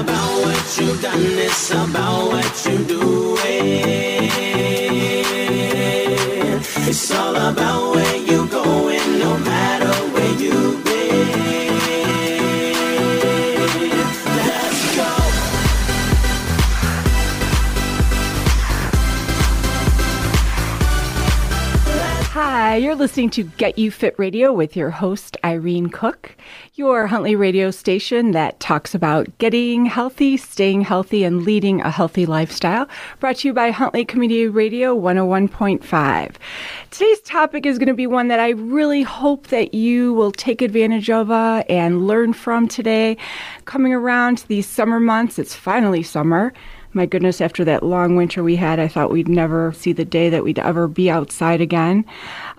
about what you've done, it's about what you do. About where you're going, no matter where you've been. Let's go. Hi, you're listening to Get You Fit Radio with your host, Irene Kok, your Huntley radio station that talks about getting healthy, staying healthy, and leading a healthy lifestyle. Brought to you by Huntley Community Radio 101.5. Today's topic is going to be one that I really hope that you will take advantage of uh, and learn from today. Coming around to these summer months, it's finally summer my goodness, after that long winter we had, I thought we'd never see the day that we'd ever be outside again.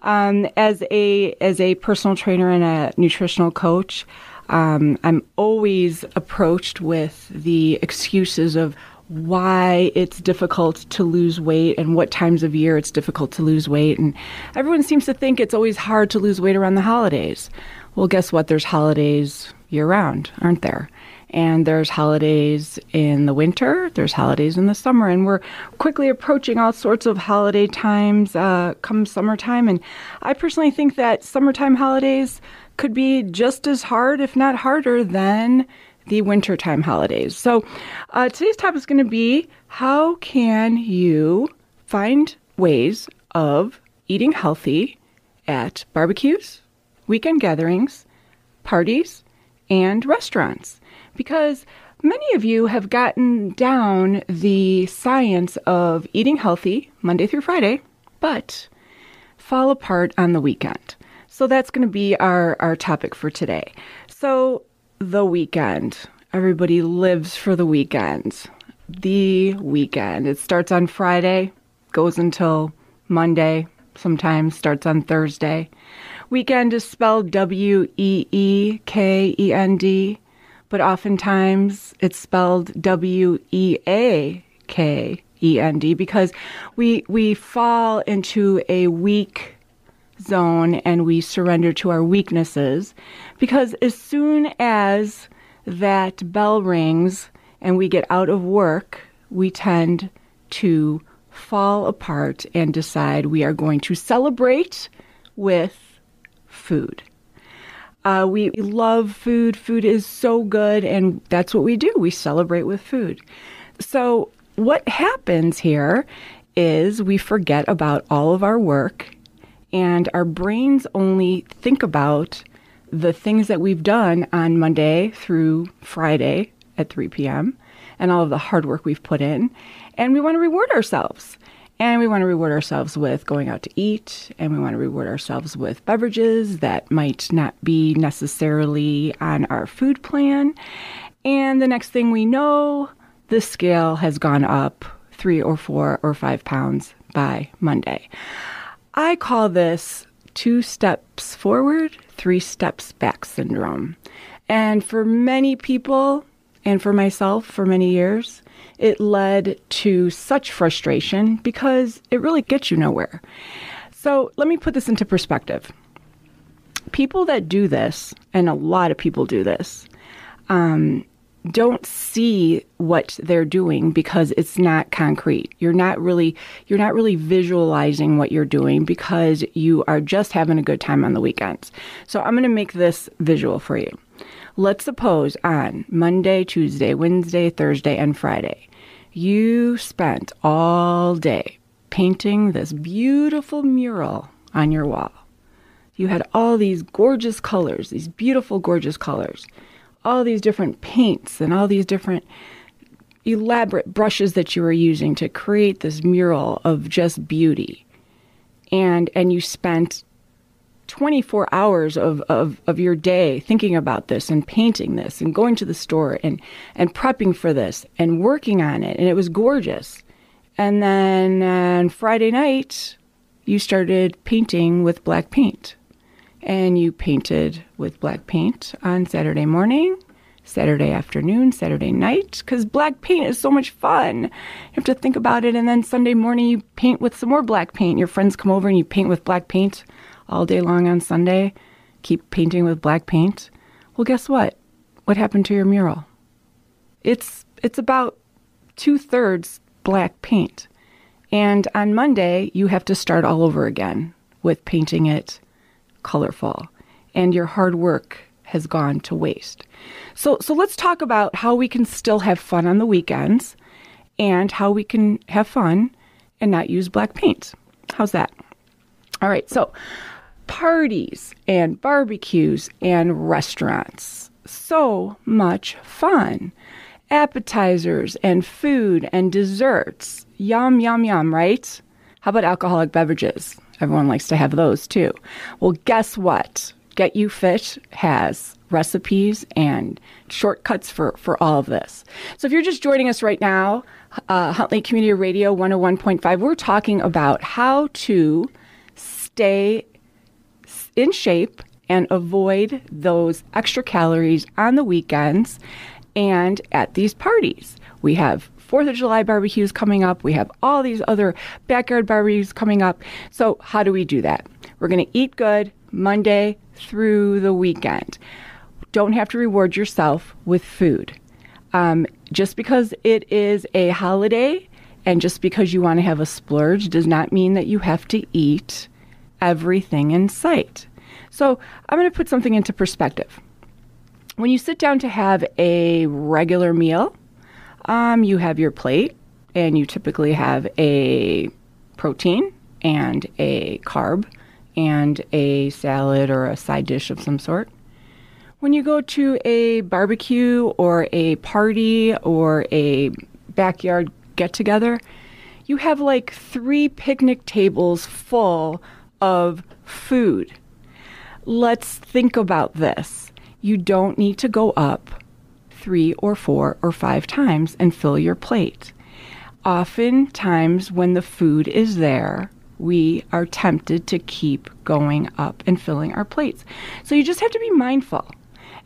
Um, as a as a personal trainer and a nutritional coach, um, I'm always approached with the excuses of why it's difficult to lose weight and what times of year it's difficult to lose weight. And everyone seems to think it's always hard to lose weight around the holidays. Well, guess what? There's holidays year round, aren't there? And there's holidays in the winter, there's holidays in the summer, and we're quickly approaching all sorts of holiday times uh, come summertime. And I personally think that summertime holidays could be just as hard, if not harder, than the wintertime holidays. So uh, today's topic is going to be how can you find ways of eating healthy at barbecues, weekend gatherings, parties, and restaurants because many of you have gotten down the science of eating healthy Monday through Friday, but fall apart on the weekend. So that's going to be our, our topic for today. So, the weekend. Everybody lives for the weekend. The weekend. It starts on Friday, goes until Monday, sometimes starts on Thursday. Weekend is spelled W E E K E N D but oftentimes it's spelled W E A K E N D because we we fall into a weak zone and we surrender to our weaknesses because as soon as that bell rings and we get out of work, we tend to fall apart and decide we are going to celebrate with food. Uh, we love food. Food is so good, and that's what we do. We celebrate with food. So, what happens here is we forget about all of our work, and our brains only think about the things that we've done on Monday through Friday at 3 p.m. and all of the hard work we've put in, and we want to reward ourselves. And we want to reward ourselves with going out to eat, and we want to reward ourselves with beverages that might not be necessarily on our food plan. And the next thing we know, the scale has gone up three or four or five pounds by Monday. I call this two steps forward, three steps back syndrome. And for many people, and for myself for many years, it led to such frustration because it really gets you nowhere. So let me put this into perspective. People that do this, and a lot of people do this, um, don't see what they're doing because it's not concrete. You're not really you're not really visualizing what you're doing because you are just having a good time on the weekends. So I'm going to make this visual for you. Let's suppose on Monday, Tuesday, Wednesday, Thursday, and Friday, you spent all day painting this beautiful mural on your wall. You had all these gorgeous colors, these beautiful, gorgeous colors, all these different paints and all these different elaborate brushes that you were using to create this mural of just beauty. And and you spent 24 hours of, of, of your day thinking about this and painting this and going to the store and, and prepping for this and working on it. And it was gorgeous. And then uh, on Friday night, you started painting with black paint. And you painted with black paint on Saturday morning, Saturday afternoon, Saturday night, because black paint is so much fun. You have to think about it, and then Sunday morning you paint with some more black paint. Your friends come over and you paint with black paint all day long on Sunday. Keep painting with black paint. Well, guess what? What happened to your mural? It's it's about two thirds black paint. And on Monday, you have to start all over again with painting it colorful. And your hard work has gone to waste. So, so let's talk about how we can still have fun on the weekends and how we can have fun and not use black paint. How's that? All right, so parties and barbecues and restaurants. So much fun appetizers and food and desserts. Yum, yum, yum, right? How about alcoholic beverages? Everyone likes to have those too. Well, guess what? Get You Fit has recipes and shortcuts for, for all of this. So if you're just joining us right now, uh, Huntley Community Radio 101.5, we're talking about how to stay in shape and avoid those extra calories on the weekends and at these parties. We have Fourth of July barbecues coming up. We have all these other backyard barbecues coming up. So, how do we do that? We're going to eat good Monday through the weekend. Don't have to reward yourself with food. Um, just because it is a holiday and just because you want to have a splurge does not mean that you have to eat everything in sight. So, I'm going to put something into perspective. When you sit down to have a regular meal, um, you have your plate, and you typically have a protein and a carb and a salad or a side dish of some sort. When you go to a barbecue or a party or a backyard get together, you have like three picnic tables full of food. Let's think about this you don't need to go up three or four or five times and fill your plate. Oftentimes, when the food is there, we are tempted to keep going up and filling our plates. So you just have to be mindful.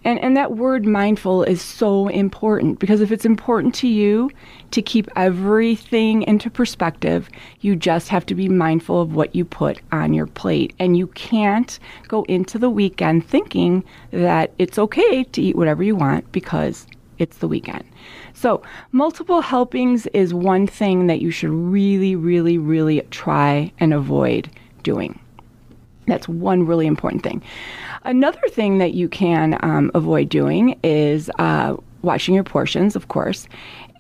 And, and that word mindful is so important because if it's important to you to keep everything into perspective, you just have to be mindful of what you put on your plate. And you can't go into the weekend thinking that it's okay to eat whatever you want because it's the weekend. So, multiple helpings is one thing that you should really, really, really try and avoid doing. That's one really important thing. Another thing that you can um, avoid doing is uh, washing your portions, of course,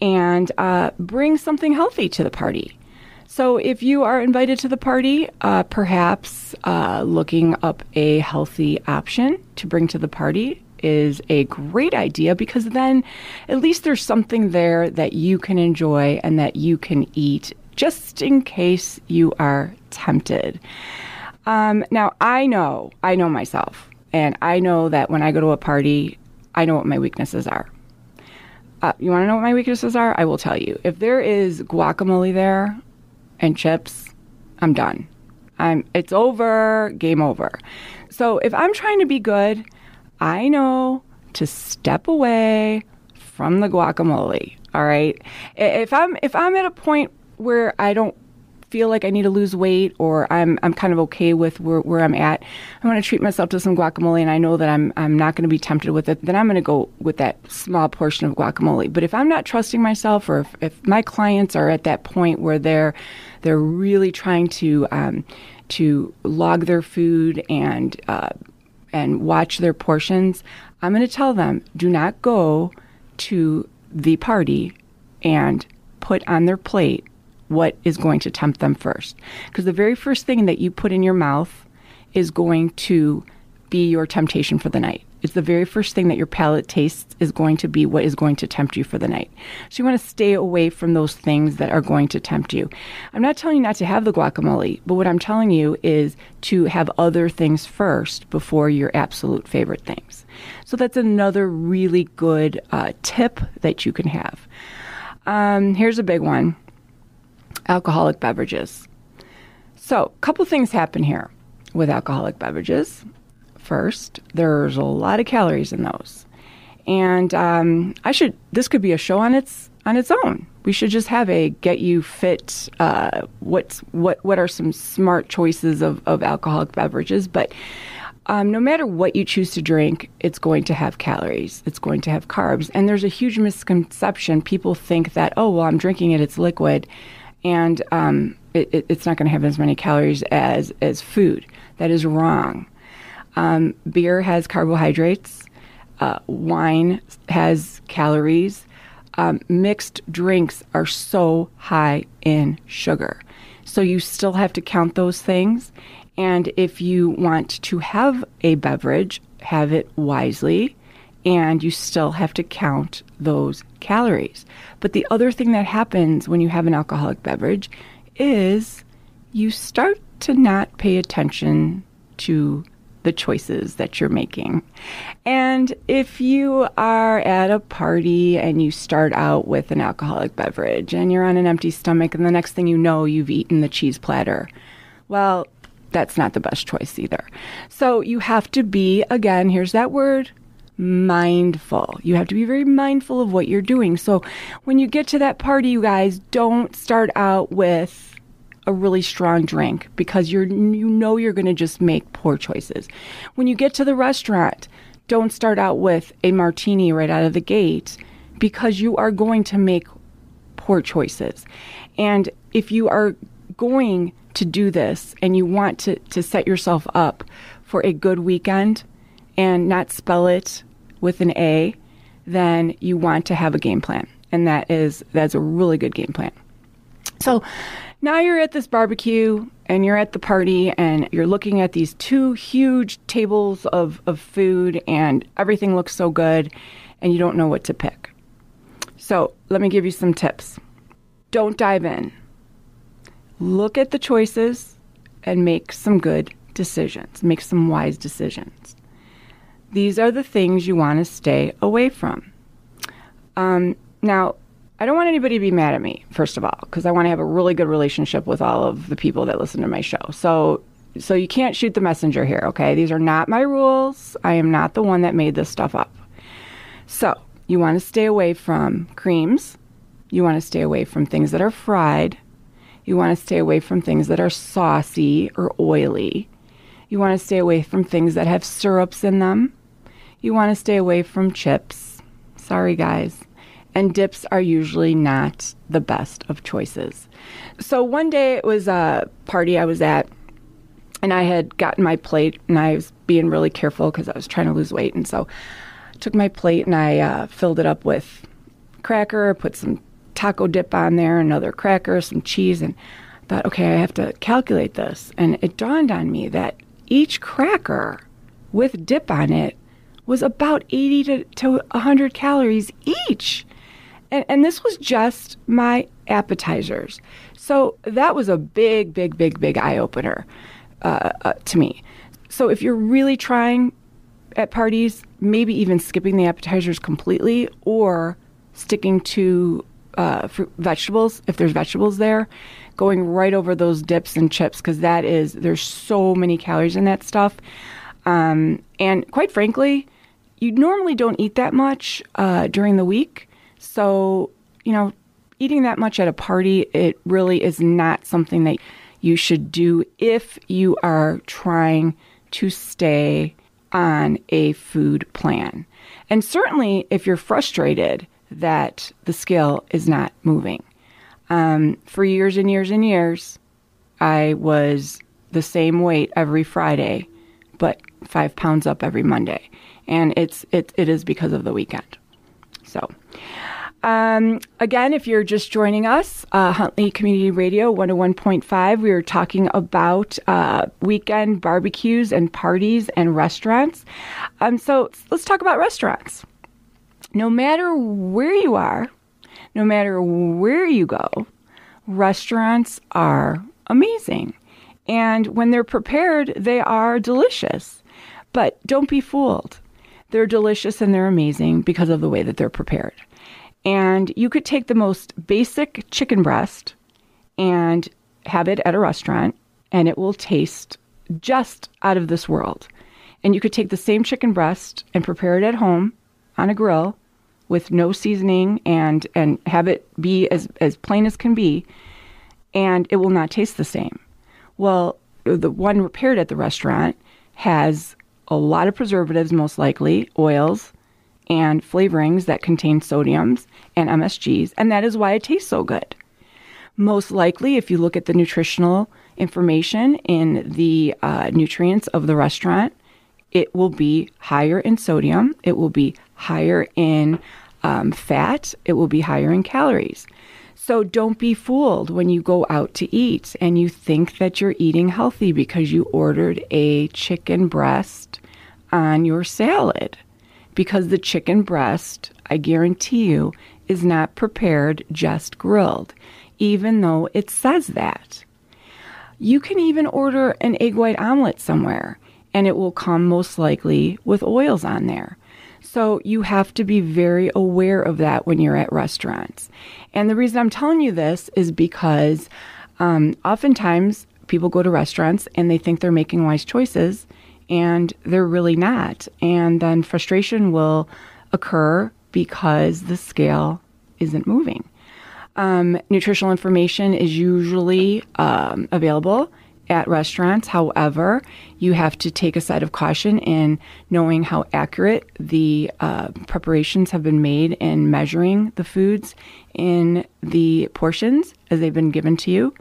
and uh, bring something healthy to the party. So, if you are invited to the party, uh, perhaps uh, looking up a healthy option to bring to the party is a great idea because then at least there's something there that you can enjoy and that you can eat just in case you are tempted. Um, now, I know, I know myself. And I know that when I go to a party, I know what my weaknesses are. Uh, you want to know what my weaknesses are? I will tell you. If there is guacamole there and chips, I'm done. I'm it's over, game over. So if I'm trying to be good, I know to step away from the guacamole. All right. If I'm if I'm at a point where I don't feel like I need to lose weight or I'm I'm kind of okay with where, where I'm at, I want to treat myself to some guacamole and I know that I'm I'm not going to be tempted with it, then I'm going to go with that small portion of guacamole. But if I'm not trusting myself or if, if my clients are at that point where they're they're really trying to um, to log their food and uh, and watch their portions, I'm going to tell them do not go to the party and put on their plate what is going to tempt them first. Because the very first thing that you put in your mouth is going to be your temptation for the night. It's the very first thing that your palate tastes is going to be what is going to tempt you for the night. So you want to stay away from those things that are going to tempt you. I'm not telling you not to have the guacamole, but what I'm telling you is to have other things first before your absolute favorite things. So that's another really good uh, tip that you can have. Um, here's a big one alcoholic beverages. So, a couple things happen here with alcoholic beverages. First, there's a lot of calories in those, and um, I should. This could be a show on its on its own. We should just have a get you fit. Uh, what's what? What are some smart choices of, of alcoholic beverages? But um, no matter what you choose to drink, it's going to have calories. It's going to have carbs, and there's a huge misconception. People think that oh well, I'm drinking it, it's liquid, and um, it, it, it's not going to have as many calories as as food. That is wrong. Um, beer has carbohydrates. Uh, wine has calories um, mixed drinks are so high in sugar. So you still have to count those things. And if you want to have a beverage, have it wisely, and you still have to count those calories. But the other thing that happens when you have an alcoholic beverage is you start to not pay attention to the choices that you're making. And if you are at a party and you start out with an alcoholic beverage and you're on an empty stomach, and the next thing you know, you've eaten the cheese platter, well, that's not the best choice either. So you have to be, again, here's that word mindful. You have to be very mindful of what you're doing. So when you get to that party, you guys don't start out with a really strong drink because you're you know you're going to just make poor choices. When you get to the restaurant, don't start out with a martini right out of the gate because you are going to make poor choices. And if you are going to do this and you want to, to set yourself up for a good weekend and not spell it with an A, then you want to have a game plan. And that is that's a really good game plan. So now you're at this barbecue and you're at the party and you're looking at these two huge tables of, of food and everything looks so good and you don't know what to pick. So let me give you some tips. Don't dive in. Look at the choices and make some good decisions, make some wise decisions. These are the things you want to stay away from. Um, now, I don't want anybody to be mad at me, first of all, because I want to have a really good relationship with all of the people that listen to my show. So, so you can't shoot the messenger here, okay? These are not my rules. I am not the one that made this stuff up. So, you want to stay away from creams. You want to stay away from things that are fried. You want to stay away from things that are saucy or oily. You want to stay away from things that have syrups in them. You want to stay away from chips. Sorry, guys and dips are usually not the best of choices. So one day it was a party I was at, and I had gotten my plate, and I was being really careful because I was trying to lose weight, and so I took my plate and I uh, filled it up with cracker, put some taco dip on there, another cracker, some cheese, and thought, okay, I have to calculate this. And it dawned on me that each cracker with dip on it was about 80 to, to 100 calories each. And, and this was just my appetizers. So that was a big, big, big, big eye opener uh, uh, to me. So if you're really trying at parties, maybe even skipping the appetizers completely or sticking to uh, vegetables, if there's vegetables there, going right over those dips and chips because that is, there's so many calories in that stuff. Um, and quite frankly, you normally don't eat that much uh, during the week. So, you know, eating that much at a party, it really is not something that you should do if you are trying to stay on a food plan. And certainly if you're frustrated that the scale is not moving. Um, for years and years and years, I was the same weight every Friday, but five pounds up every Monday. And it's it, it is because of the weekend. So, um, again, if you're just joining us, uh, Huntley Community Radio 101.5, we are talking about uh, weekend barbecues and parties and restaurants. Um, so let's talk about restaurants. No matter where you are, no matter where you go, restaurants are amazing. And when they're prepared, they are delicious. But don't be fooled. They're delicious and they're amazing because of the way that they're prepared. And you could take the most basic chicken breast and have it at a restaurant and it will taste just out of this world. And you could take the same chicken breast and prepare it at home on a grill with no seasoning and and have it be as as plain as can be and it will not taste the same. Well, the one prepared at the restaurant has a lot of preservatives most likely, oils and flavorings that contain sodiums and MSGs, and that is why it tastes so good. Most likely, if you look at the nutritional information in the uh, nutrients of the restaurant, it will be higher in sodium, it will be higher in um, fat, it will be higher in calories. So don't be fooled when you go out to eat and you think that you're eating healthy because you ordered a chicken breast on your salad. Because the chicken breast, I guarantee you, is not prepared just grilled, even though it says that. You can even order an egg white omelet somewhere and it will come most likely with oils on there. So you have to be very aware of that when you're at restaurants. And the reason I'm telling you this is because um, oftentimes people go to restaurants and they think they're making wise choices and they're really not. And then frustration will occur because the scale isn't moving. Um, nutritional information is usually um, available at restaurants. However, you have to take a side of caution in knowing how accurate the uh, preparations have been made in measuring the foods in the portions as they've been given to you.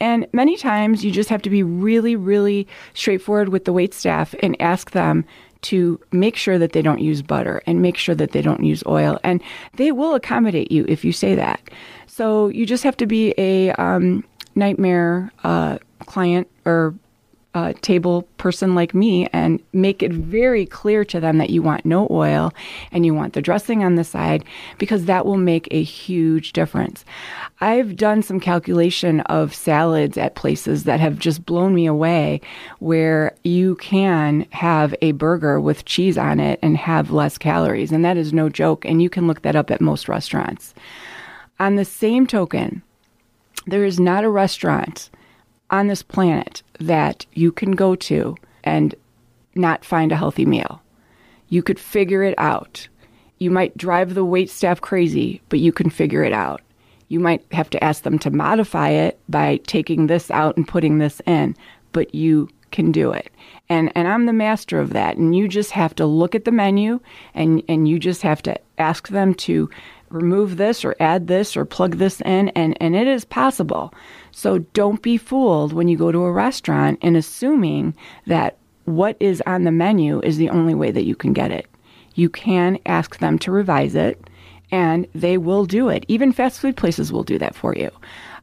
And many times you just have to be really, really straightforward with the wait staff and ask them to make sure that they don't use butter and make sure that they don't use oil. And they will accommodate you if you say that. So you just have to be a um, nightmare uh, client or uh, table person like me and make it very clear to them that you want no oil and you want the dressing on the side because that will make a huge difference. I've done some calculation of salads at places that have just blown me away where you can have a burger with cheese on it and have less calories. And that is no joke. And you can look that up at most restaurants. On the same token, there is not a restaurant on this planet that you can go to and not find a healthy meal. You could figure it out. You might drive the wait staff crazy, but you can figure it out. You might have to ask them to modify it by taking this out and putting this in, but you can do it. And and I'm the master of that. And you just have to look at the menu and and you just have to ask them to remove this or add this or plug this in and and it is possible. So don't be fooled when you go to a restaurant in assuming that what is on the menu is the only way that you can get it. You can ask them to revise it, and they will do it. Even fast food places will do that for you.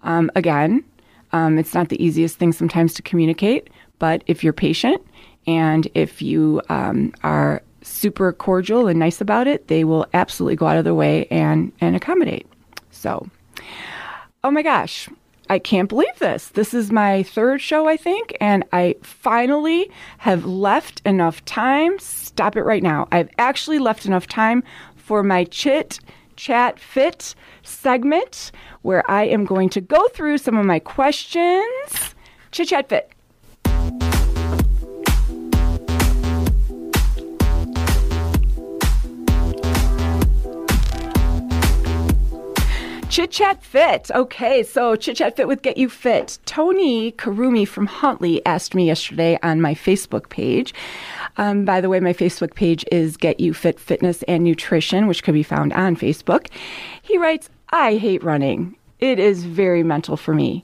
Um, again, um, it's not the easiest thing sometimes to communicate, but if you're patient and if you um, are super cordial and nice about it, they will absolutely go out of their way and, and accommodate. So, oh my gosh, I can't believe this. This is my third show, I think, and I finally have left enough time. Stop it right now. I've actually left enough time for my chit chat fit segment where I am going to go through some of my questions. Chit chat fit. Chit Chat Fit. Okay, so Chit Chat Fit with Get You Fit. Tony Karumi from Huntley asked me yesterday on my Facebook page. Um, by the way, my Facebook page is Get You Fit Fitness and Nutrition, which can be found on Facebook. He writes, I hate running. It is very mental for me.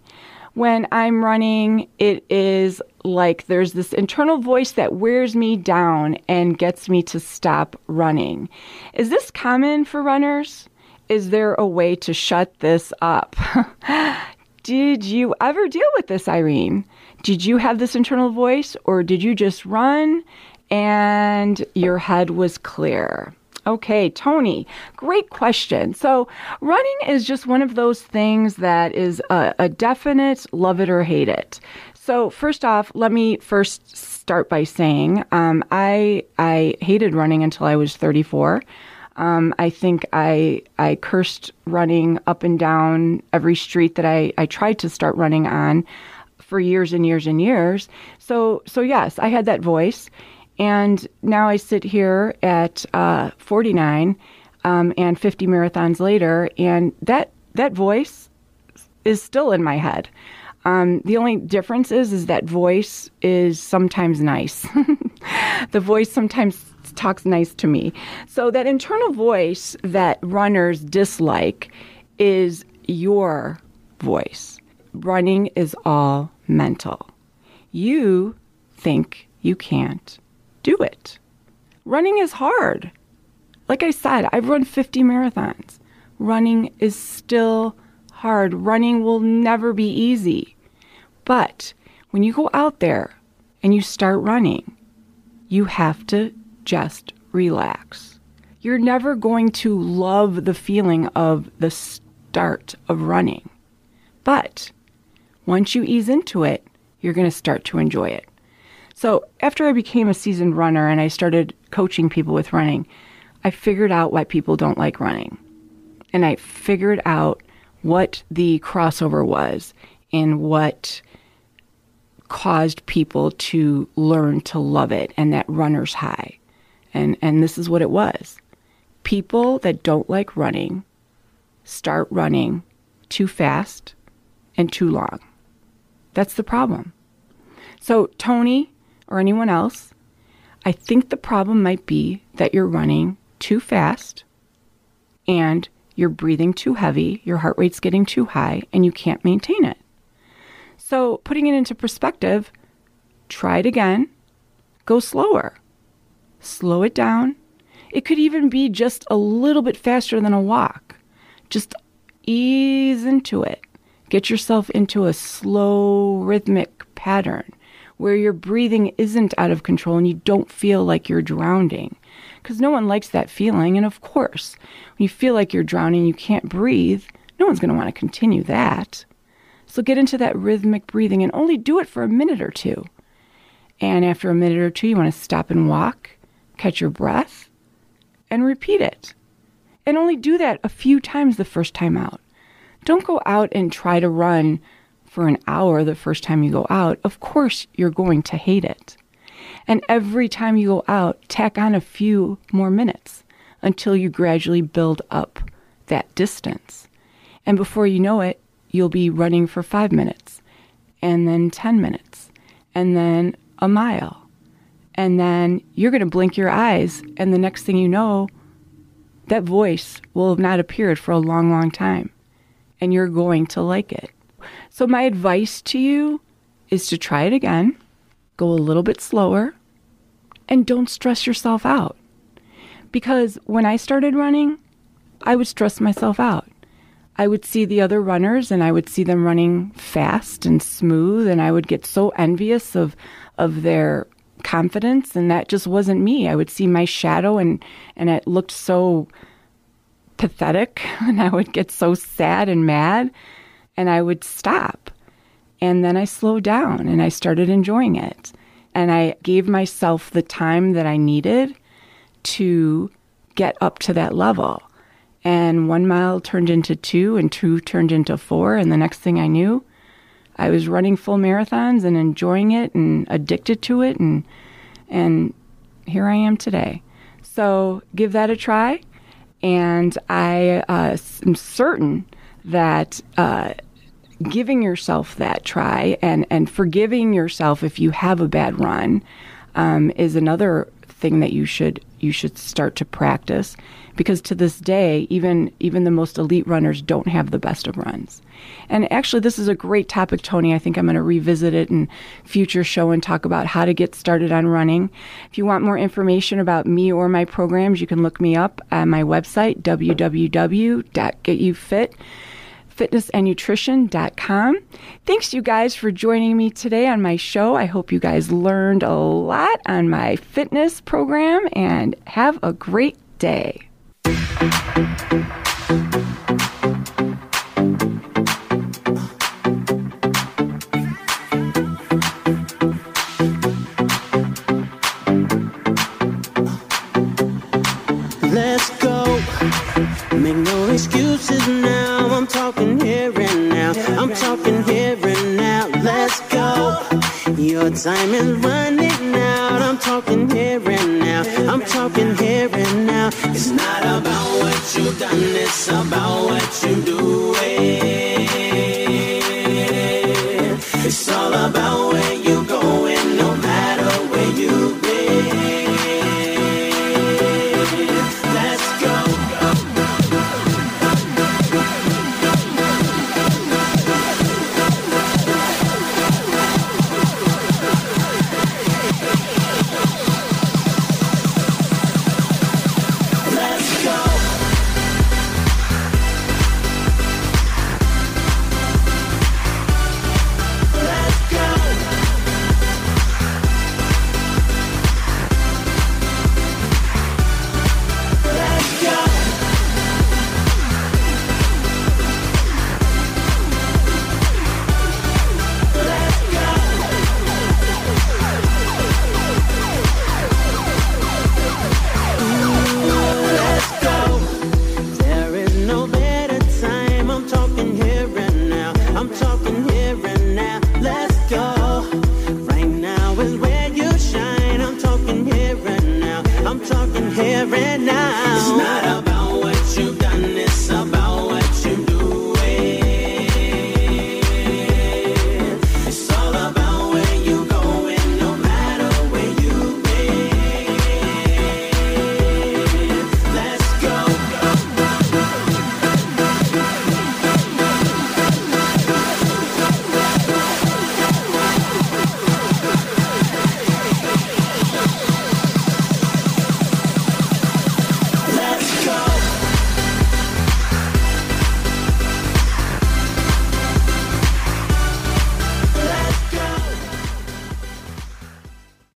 When I'm running, it is like there's this internal voice that wears me down and gets me to stop running. Is this common for runners? Is there a way to shut this up? did you ever deal with this, Irene? Did you have this internal voice or did you just run and your head was clear? Okay, Tony, great question. So, running is just one of those things that is a, a, definite love it or hate it. So, first off, let me first start by saying um, I I hated running until I was 34. Um, I think I I cursed running up and down every street that I, I tried to start running on for years and years and years. So, so yes, I had that voice. And now I sit here at uh, 49 um, and 50 marathons later, and that, that voice is still in my head. Um, the only difference is, is that voice is sometimes nice. the voice sometimes talks nice to me. So that internal voice that runners dislike is your voice. Running is all mental. You think you can't do it. Running is hard. Like I said, I've run 50 marathons. Running is still hard. Running will never be easy. But when you go out there and you start running, you have to just relax. You're never going to love the feeling of the start of running. But once you ease into it, you're going to start to enjoy it. So, after I became a seasoned runner and I started coaching people with running, I figured out why people don't like running. And I figured out what the crossover was and what caused people to learn to love it and that runner's high. And and this is what it was. People that don't like running start running too fast and too long. That's the problem. So, Tony or anyone else, I think the problem might be that you're running too fast and you're breathing too heavy, your heart rate's getting too high, and you can't maintain it. So, putting it into perspective, try it again, go slower, slow it down. It could even be just a little bit faster than a walk. Just ease into it. Get yourself into a slow, rhythmic pattern where your breathing isn't out of control and you don't feel like you're drowning. Because no one likes that feeling. And of course, when you feel like you're drowning, you can't breathe, no one's going to want to continue that. So get into that rhythmic breathing and only do it for a minute or two. And after a minute or two, you want to stop and walk, catch your breath, and repeat it. And only do that a few times the first time out. Don't go out and try to run for an hour the first time you go out. Of course, you're going to hate it. And every time you go out, tack on a few more minutes until you gradually build up that distance. And before you know it, you'll be running for five minutes, and then 10 minutes, and then a mile. And then you're going to blink your eyes, and the next thing you know, that voice will have not appeared for a long, long time and you're going to like it. So, my advice to you is to try it again, go a little bit slower, and don't stress yourself out. Because when I started running, I would stress myself out. I would see the other runners and I would see them running fast and smooth, and I would get so envious of, of their confidence, and that just wasn't me. I would see my shadow, and, and it looked so pathetic and I would get so sad and mad and I would stop. And then I slowed down and I started enjoying it. And I gave myself the time that I needed to get up to that level. And one mile turned into two, and two turned into four. And the next thing I knew, I was running full marathons and enjoying it and addicted to it. And, and here I am today. So give that a try. And I uh, am certain that uh, giving yourself that try and, and forgiving yourself if you have a bad run um, is another thing that you should you should start to practice. Because to this day even even the most elite runners don't have the best of runs. And actually this is a great topic tony. I think i'm going to revisit it in future show and talk about how to get started on running. If you want more information about me or my programs you can look me up at my website www.getyoufit fitnessandnutrition.com. Thanks, you guys, for joining me today on my show. I hope you guys learned a lot on my fitness program and have a great day. Time is running out. I'm talking here and now. I'm talking here and now. It's not about what you've done, it's about what you do I'm talking here and now.